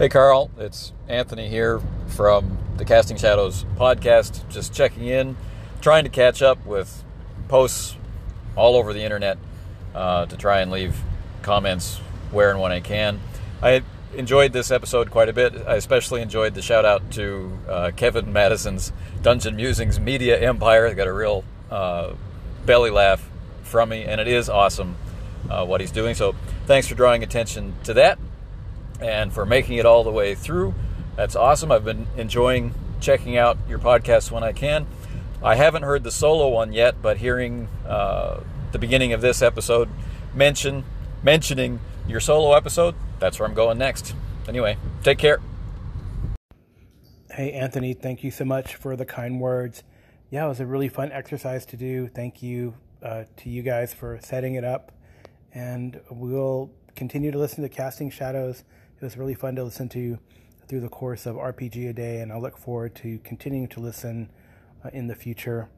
Hey, Carl, it's Anthony here from the Casting Shadows podcast. Just checking in, trying to catch up with posts all over the internet uh, to try and leave comments where and when I can. I enjoyed this episode quite a bit. I especially enjoyed the shout out to uh, Kevin Madison's Dungeon Musings Media Empire. I got a real uh, belly laugh from me, and it is awesome uh, what he's doing. So thanks for drawing attention to that and for making it all the way through. That's awesome. I've been enjoying checking out your podcast when I can. I haven't heard the solo one yet, but hearing uh, the beginning of this episode mention mentioning your solo episode, that's where I'm going next. Anyway, take care. Hey, Anthony, thank you so much for the kind words. Yeah, it was a really fun exercise to do. Thank you uh, to you guys for setting it up. And we'll continue to listen to Casting Shadows. It was really fun to listen to through the course of RPG a day, and I look forward to continuing to listen uh, in the future.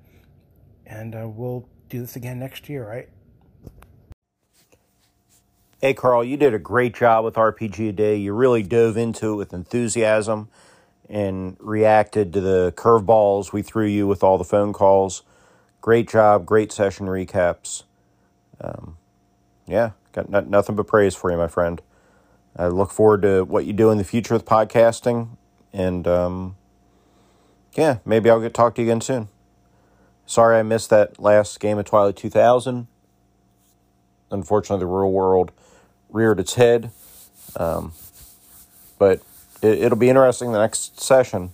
And uh, we'll do this again next year, right? Hey, Carl, you did a great job with RPG a day. You really dove into it with enthusiasm and reacted to the curveballs we threw you with all the phone calls. Great job, great session recaps. Um, yeah, got n- nothing but praise for you, my friend. I look forward to what you do in the future with podcasting, and um, yeah, maybe I'll get talk to you again soon. Sorry I missed that last game of Twilight 2000. Unfortunately, the real world reared its head. Um, but it, will be interesting the next session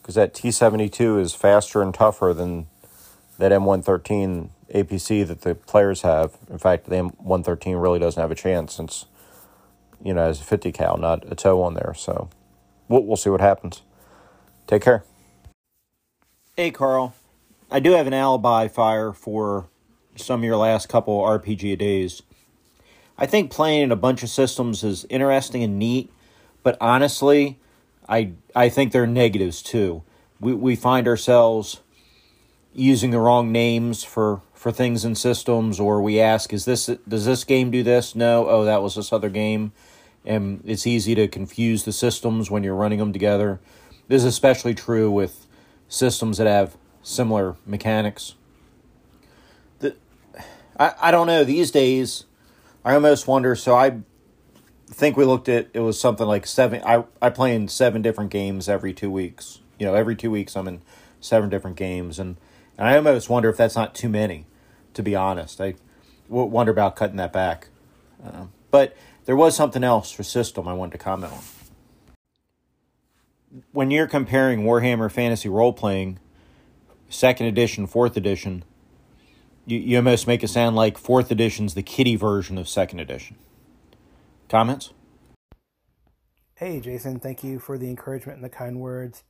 because that T72 is faster and tougher than that M113 APC that the players have. In fact, the M113 really doesn't have a chance since, you know, as a 50 cal, not a toe on there. So we'll, we'll see what happens. Take care. Hey, Carl. I do have an alibi fire for some of your last couple RPG days. I think playing in a bunch of systems is interesting and neat, but honestly, I I think there are negatives too. We we find ourselves using the wrong names for for things in systems, or we ask, "Is this does this game do this?" No, oh, that was this other game, and it's easy to confuse the systems when you're running them together. This is especially true with systems that have similar mechanics. The I I don't know these days I almost wonder. So I think we looked at it was something like seven. I I play in seven different games every two weeks. You know, every two weeks I'm in seven different games, and and I almost wonder if that's not too many. To be honest, I wonder about cutting that back. Uh, but there was something else for system I wanted to comment on. When you're comparing Warhammer Fantasy Role Playing, second edition, fourth edition, you, you almost make it sound like fourth edition's the kitty version of second edition. Comments? Hey, Jason, thank you for the encouragement and the kind words.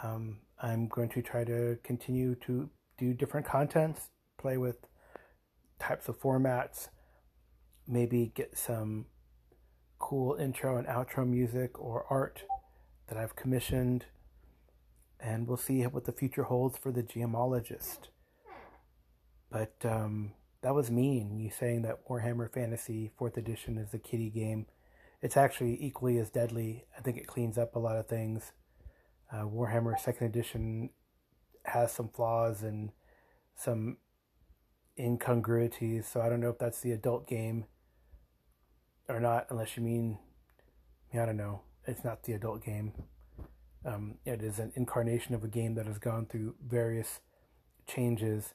Um, I'm going to try to continue to do different contents, play with types of formats, maybe get some cool intro and outro music or art that I've commissioned, and we'll see what the future holds for the GMologist. But um, that was mean, you saying that Warhammer Fantasy 4th Edition is a kitty game. It's actually equally as deadly. I think it cleans up a lot of things. Uh, Warhammer 2nd Edition has some flaws and some incongruities, so I don't know if that's the adult game or not, unless you mean, I don't know, it's not the adult game. Um, it is an incarnation of a game that has gone through various changes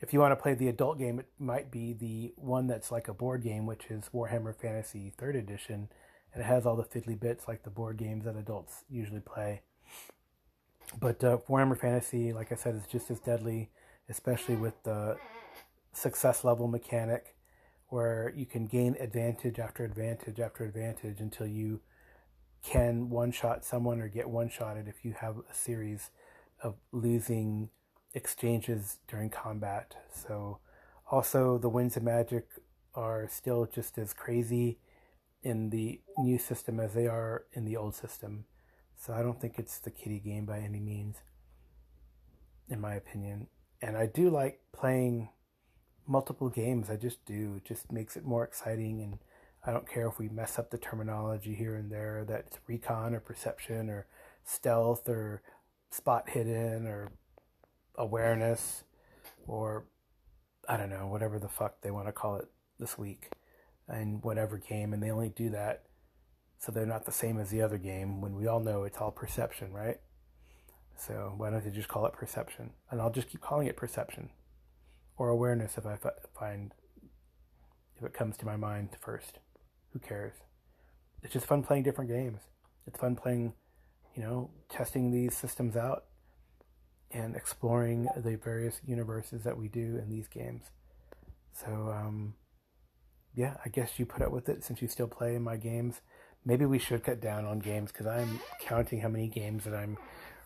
if you want to play the adult game, it might be the one that's like a board game, which is Warhammer Fantasy Third Edition, and it has all the fiddly bits like the board games that adults usually play. But uh, Warhammer Fantasy, like I said, is just as deadly, especially with the success level mechanic, where you can gain advantage after advantage after advantage until you can one shot someone or get one shotted if you have a series of losing exchanges during combat. So, also, the winds of magic are still just as crazy in the new system as they are in the old system. So, I don't think it's the kitty game by any means, in my opinion. And I do like playing multiple games. I just do. It just makes it more exciting, and I don't care if we mess up the terminology here and there, that recon or perception or stealth or spot hidden or awareness or I don't know, whatever the fuck they want to call it this week in whatever game. And they only do that so they're not the same as the other game when we all know it's all perception, right? So why don't they just call it perception? And I'll just keep calling it perception or awareness if I find if it comes to my mind first. Who cares? It's just fun playing different games. It's fun playing, you know, testing these systems out and exploring the various universes that we do in these games. So, um, yeah, I guess you put up with it since you still play my games. Maybe we should cut down on games because I'm counting how many games that I'm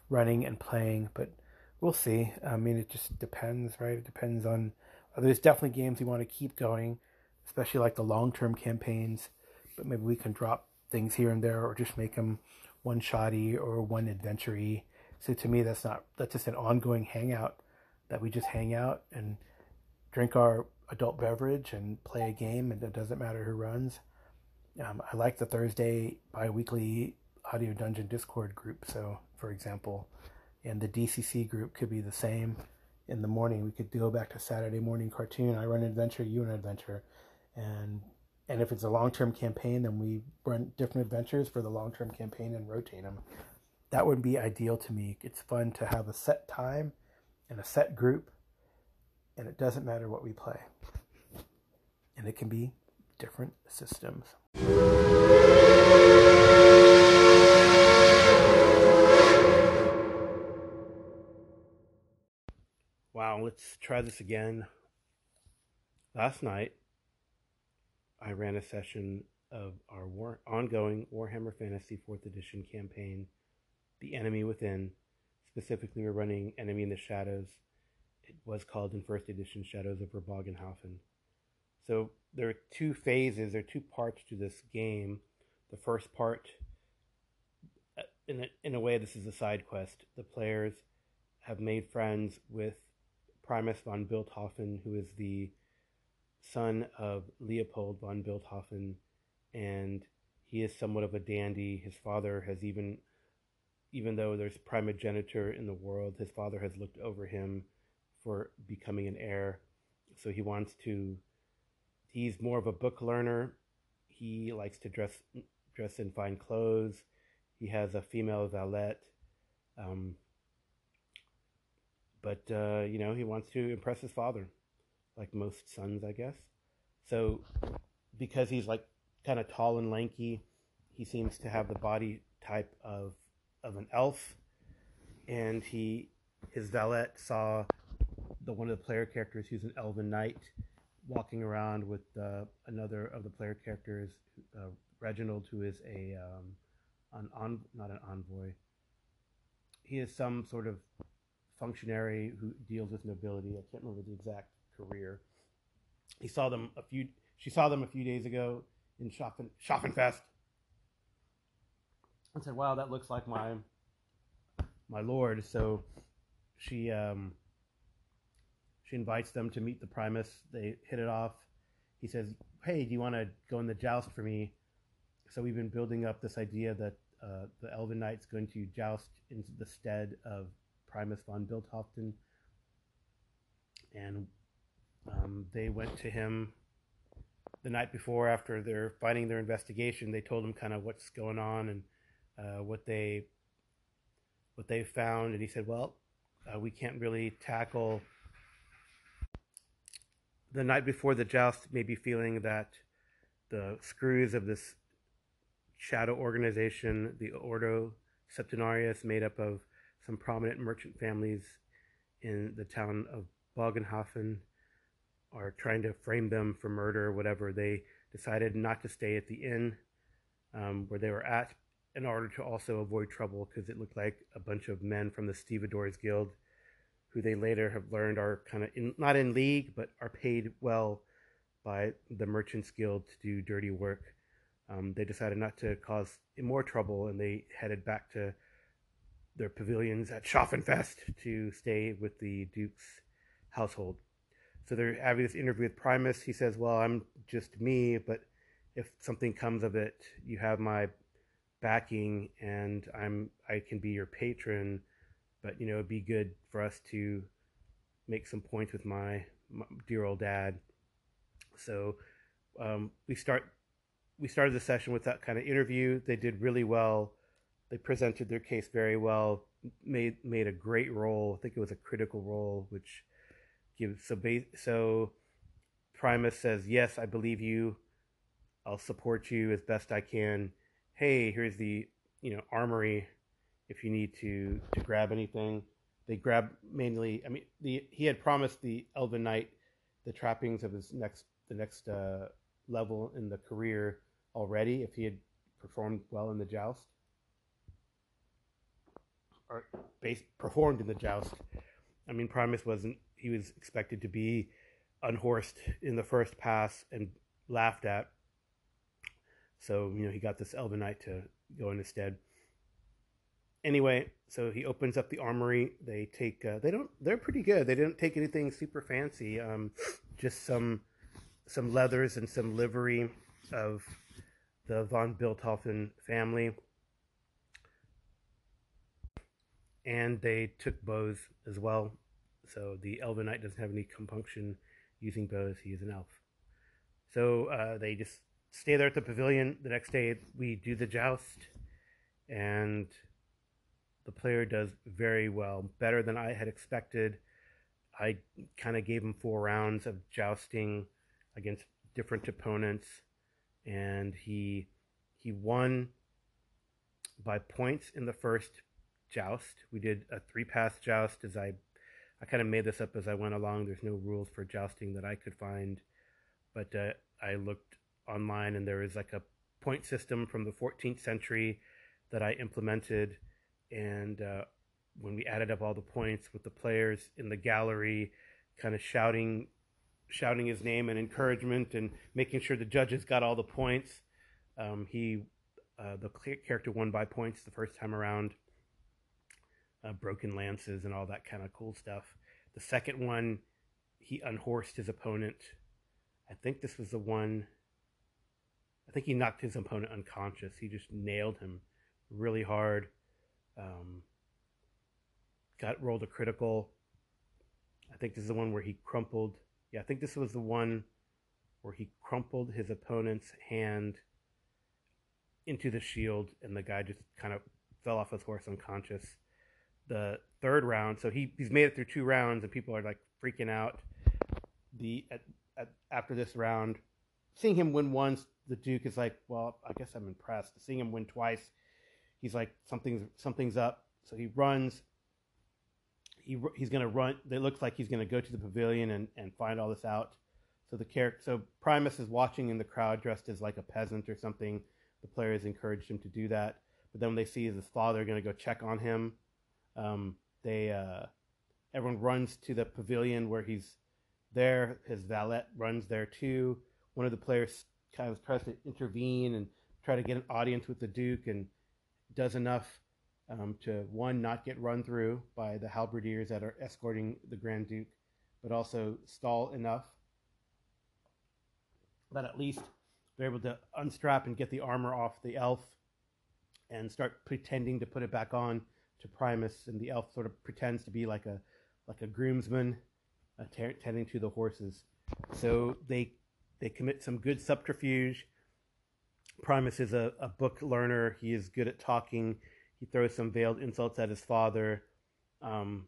running and playing, but we'll see. I mean, it just depends, right? It depends on. There's definitely games we want to keep going especially like the long term campaigns. But maybe we can drop things here and there, or just make them one shotty or one adventure So to me, that's not that's just an ongoing hangout that we just hang out and drink our adult beverage and play a game, and it doesn't matter who runs. Um, I like the Thursday bi-weekly audio dungeon Discord group. So, for example, and the DCC group could be the same. In the morning, we could go back to Saturday morning cartoon. I run an adventure, you an adventure and and if it's a long term campaign, then we run different adventures for the long term campaign and rotate them. That would be ideal to me. It's fun to have a set time and a set group, and it doesn't matter what we play. And it can be different systems. Let's try this again. Last night, I ran a session of our war, ongoing Warhammer Fantasy 4th Edition campaign, The Enemy Within. Specifically, we're running Enemy in the Shadows. It was called in first edition Shadows over Bogenhafen. So there are two phases, there are two parts to this game. The first part, uh, in a, in a way, this is a side quest. The players have made friends with Primus von Bilthofen, who is the son of Leopold von Bilthofen, and he is somewhat of a dandy. His father has even, even though there's primogeniture in the world, his father has looked over him for becoming an heir. So he wants to. He's more of a book learner. He likes to dress dress in fine clothes. He has a female valet. Um, but uh, you know he wants to impress his father like most sons, I guess. So, because he's like kind of tall and lanky, he seems to have the body type of of an elf, and he his valet saw the one of the player characters who's an elven knight walking around with uh, another of the player characters, uh, Reginald, who is a um, an on not an envoy. He is some sort of functionary who deals with nobility. I can't remember the exact career. He saw them a few. She saw them a few days ago in Schaffen, Schaffenfest, and said, "Wow, that looks like my my lord." So she um, she invites them to meet the Primus. They hit it off. He says, "Hey, do you want to go in the joust for me?" So we've been building up this idea that uh, the Elven Knight's going to joust in the stead of Primus von Bilthofen, and um, they went to him the night before after they're fighting their investigation. They told him kind of what's going on and uh, what they what they found, and he said, "Well, uh, we can't really tackle." The night before the joust, maybe feeling that the screws of this shadow organization, the Ordo Septenarius, made up of some prominent merchant families in the town of Bogenhofen are trying to frame them for murder or whatever, they decided not to stay at the inn um, where they were at in order to also avoid trouble because it looked like a bunch of men from the Stevedores Guild, who they later have learned are kind of not in league, but are paid well by the Merchants Guild to do dirty work. Um, they decided not to cause more trouble and they headed back to their pavilions at Schaffenfest to stay with the Duke's household. So they're having this interview with Primus. He says, "Well, I'm just me," but if something comes of it, you have my backing, and I'm I can be your patron. But you know, it'd be good for us to make some points with my, my dear old dad. So um, we start we started the session with that kind of interview. They did really well. They presented their case very well. Made made a great role. I think it was a critical role, which gives so so. Primus says, "Yes, I believe you. I'll support you as best I can. Hey, here's the you know armory. If you need to to grab anything, they grab mainly. I mean, the he had promised the Elven Knight the trappings of his next the next uh, level in the career already if he had performed well in the joust or base, performed in the joust. I mean, Primus wasn't. He was expected to be unhorsed in the first pass and laughed at. So you know he got this Elven Knight to go in instead. Anyway, so he opens up the armory. They take. Uh, they don't. They're pretty good. They didn't take anything super fancy. Um, just some some leathers and some livery of the von Bilthofen family. And they took bows as well. So the Elven Knight doesn't have any compunction using bows. He is an elf. So uh, they just stay there at the pavilion. The next day we do the joust. And the player does very well, better than I had expected. I kind of gave him four rounds of jousting against different opponents, and he he won by points in the first joust. We did a three pass joust as I I kind of made this up as I went along. There's no rules for jousting that I could find, but uh, I looked online and there is like a point system from the 14th century that I implemented, and uh, when we added up all the points with the players in the gallery, kind of shouting shouting his name and encouragement and making sure the judges got all the points. Um, he, uh, the character won by points the first time around. Uh, broken lances and all that kind of cool stuff. The second one, he unhorsed his opponent. I think this was the one. I think he knocked his opponent unconscious. He just nailed him really hard. Um, got rolled a critical. I think this is the one where he crumpled yeah, I think this was the one where he crumpled his opponent's hand into the shield, and the guy just kind of fell off his horse unconscious. The third round, so he, he's made it through two rounds, and people are like freaking out. The at, at, after this round, seeing him win once, the Duke is like, "Well, I guess I'm impressed." Seeing him win twice, he's like, "Something's something's up." So he runs he he's to run. It looks like he's to go to the pavilion and, and find all this out. So the character, so Primus is watching in the crowd, dressed as like a peasant or something. The players encouraged him to do that, but then when they see his father going to go check on him, um, they uh, everyone runs to the pavilion where he's there. His valet runs there too. One of the players kind of tries to intervene and try to get an audience with the Duke and does enough um, to one not get run through by the halberdiers that are escorting the Grand Duke, but also stall enough that at least they're able to unstrap and get the armor off the elf and start pretending to put it back on to Primus, and the elf sort of pretends to be like a like a groomsman uh, tending to the horses. So they they commit some good subterfuge. Primus is a, a book learner. He is good at talking he throws some veiled insults at his father, um,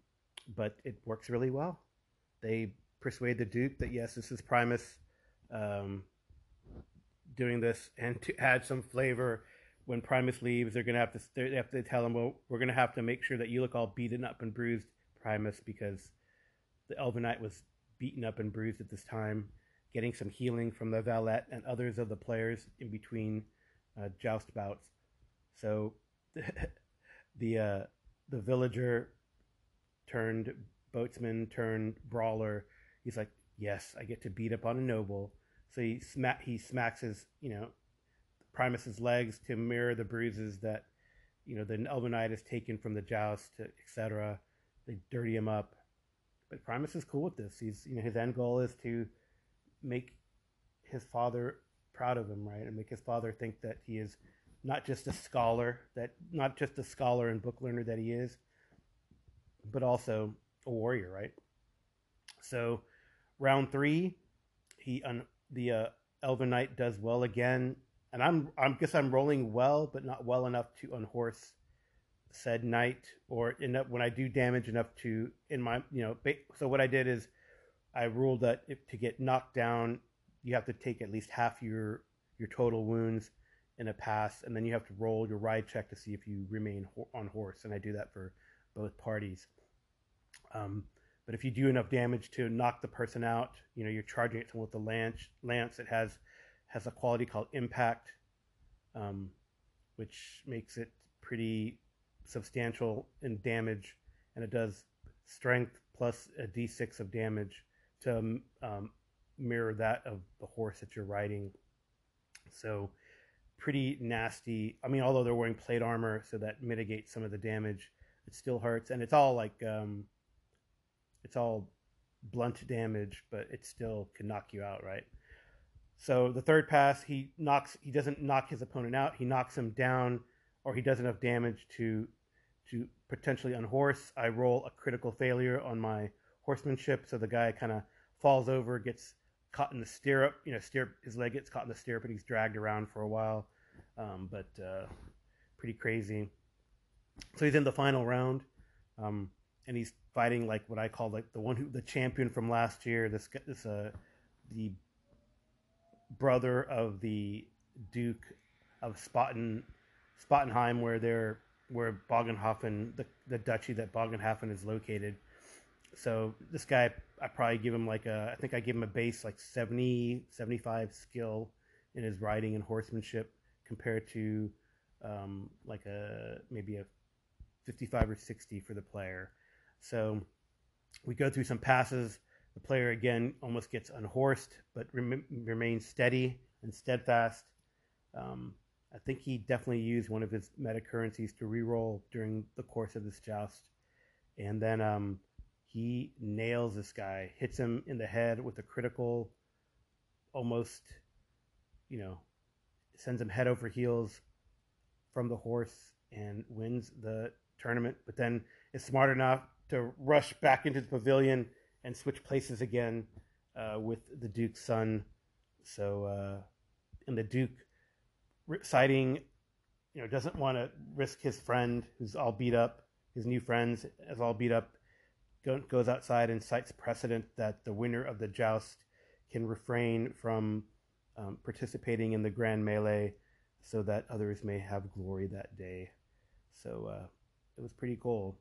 but it works really well. They persuade the Duke that yes, this is Primus um, doing this, and to add some flavor, when Primus leaves, they're gonna have to they have to tell him, well, we're gonna have to make sure that you look all beaten up and bruised, Primus, because the Elven Knight was beaten up and bruised at this time, getting some healing from the valet and others of the players in between uh, joust bouts. So the uh, the villager turned boatsman turned brawler. He's like, yes, I get to beat up on a noble. So he smack he smacks his you know Primus's legs to mirror the bruises that you know the Elven Knight has taken from the joust, etc. They dirty him up, but Primus is cool with this. He's you know his end goal is to make his father proud of him, right, and make his father think that he is not just a scholar, that not just a scholar and book learner that he is, but also a warrior, right? So, round three, he un, the uh, Elven Knight does well again, and I'm I guess I'm rolling well, but not well enough to unhorse said knight or enough when I do damage enough to in my you know. So what I did is I ruled that if to get knocked down, you have to take at least half your your total wounds in a pass, and then you have to roll your ride check to see if you remain ho- on horse, and I do that for both parties. Um, but if you do enough damage to knock the person out, you know you're charging it someone with the lance. Lance it has has a quality called impact, um, which makes it pretty substantial in damage, and it does strength plus a d6 of damage to um, mirror that of the horse that you're riding. So pretty nasty. I mean, although they're wearing plate armor, so that mitigates some of the damage, it still hurts, and it's all like um, it's all blunt damage, but it still can knock you out, right? So the third pass, he knocks. He doesn't knock his opponent out. He knocks him down, or he does enough damage to to potentially unhorse. I roll a critical failure on my horsemanship, so the guy kind of falls over, gets caught in the stirrup. You know, stirrup. His leg gets caught in the stirrup, and he's dragged around for a while. Um, but uh, pretty crazy. So he's in the final round, um, and he's fighting like what I call like the one who the champion from last year. This this uh the brother of the Duke of Spaten, Spottenheim, where they're where Bogenhofen, the the duchy that Bogenhofen is located. So this guy, I probably give him like a, I think I give him a base like 70, 75 skill in his riding and horsemanship compared to um, like a maybe a 55 or 60 for the player. So we go through some passes. The player again almost gets unhorsed, but rem- remains steady and steadfast. Um, I think he definitely used one of his meta currencies to reroll during the course of this joust. And then um, he nails this guy, hits him in the head with a critical, almost, you know, sends him head over heels from the horse and wins the tournament. But then is smart enough to rush back into the pavilion and switch places again uh, with the Duke's son. So, uh, and the Duke citing, you know, doesn't want to risk his friend who's all beat up, his new friends is all beat up, goes outside and cites precedent that the winner of the joust can refrain from um, participating in the grand melee so that others may have glory that day. So uh, it was pretty cool.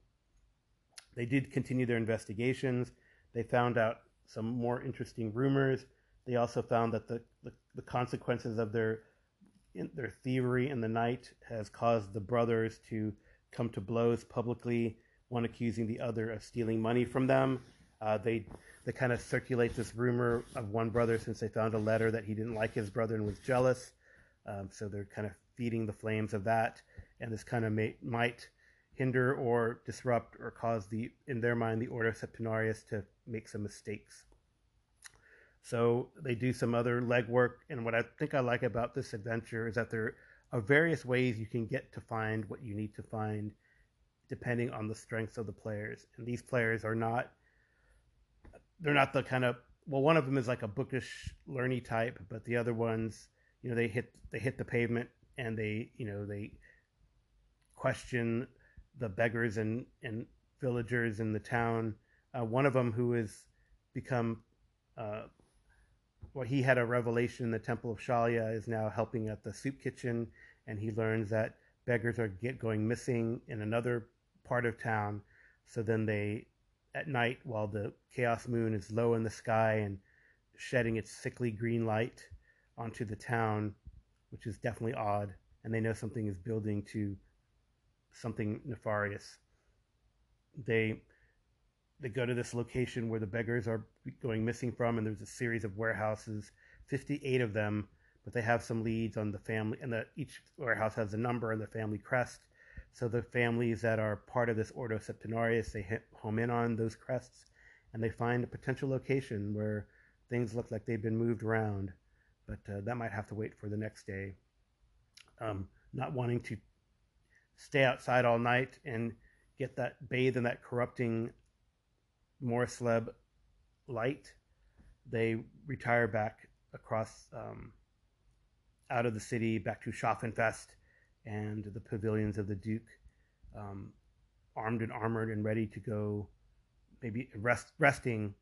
They did continue their investigations. They found out some more interesting rumors. They also found that the, the, the consequences of their their thievery in the night has caused the brothers to come to blows publicly, one accusing the other of stealing money from them. Uh, they they kind of circulate this rumor of one brother since they found a letter that he didn't like his brother and was jealous. Um, so they're kind of feeding the flames of that, and this kind of may, might hinder or disrupt or cause the in their mind the Ordo Septenarius to make some mistakes. So they do some other legwork and what i think i like about this adventure is that there are various ways you can get to find what you need to find depending on the strengths of the players. And these players are not they're not the kind of well one of them is like a bookish learny type but the other ones you know they hit they hit the pavement and they you know they question the beggars and, and villagers in the town. Uh, one of them who has become, uh, well, he had a revelation in the Temple of Shallya, is now helping at the soup kitchen, and he learns that beggars are get going missing in another part of town. So then they, at night, while the chaos moon is low in the sky and shedding its sickly green light onto the town, which is definitely odd, and they know something is building to something nefarious. They they go to this location where the beggars are going missing from, and there's a series of warehouses, 58 of them, but they have some leads on the family, and the, each warehouse has a number and the family crest. So the families that are part of this Ordo Septenarius, they hit home in on those crests, and they find a potential location where things look like they've been moved around. but uh, that might have to wait for the next day. Um, not wanting to stay outside all night and get that bathe in that corrupting Morrslieb light, they retire back across um, out of the city back to Schaffenfest and the pavilions of the Duke, um, armed and armored and ready to go, maybe rest, resting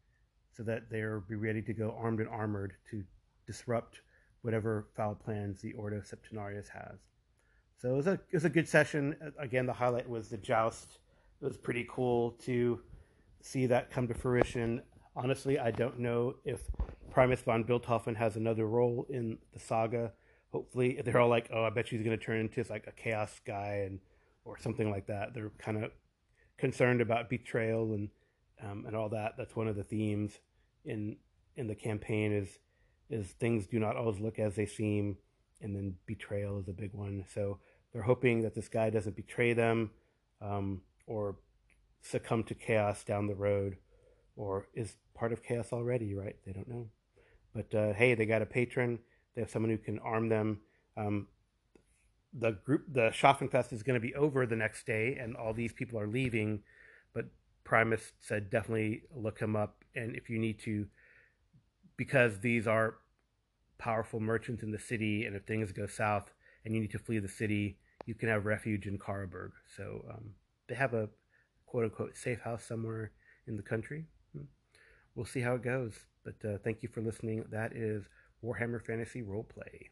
so that they'll be ready to go armed and armored to disrupt whatever foul plans the Ordo Septenarius has. So it was a it was a good session. Again, the highlight was the joust. It was pretty cool to see that come to fruition. Honestly, I don't know if Primus von Bilthofen has another role in the saga. Hopefully, they're all like, "Oh, I bet she's going to turn into like a chaos guy and or something like that." They're kind of concerned about betrayal and um, and all that. That's one of the themes in in the campaign is is things do not always look as they seem, and then betrayal is a big one. So they're hoping that this guy doesn't betray them um, or succumb to chaos down the road, or is part of chaos already. Right? They don't know. But uh, hey, they got a patron. They have someone who can arm them. Um, the group, the Schaffenfest is going to be over the next day, and all these people are leaving. But Primus said definitely look him up, and if you need to, because these are powerful merchants in the city, and if things go south and you need to flee the city, you can have refuge in Karaberg. So um, they have a quote unquote safe house somewhere in the country. Hmm. We'll see how it goes. But uh, thank you for listening. That is Warhammer Fantasy Roleplay.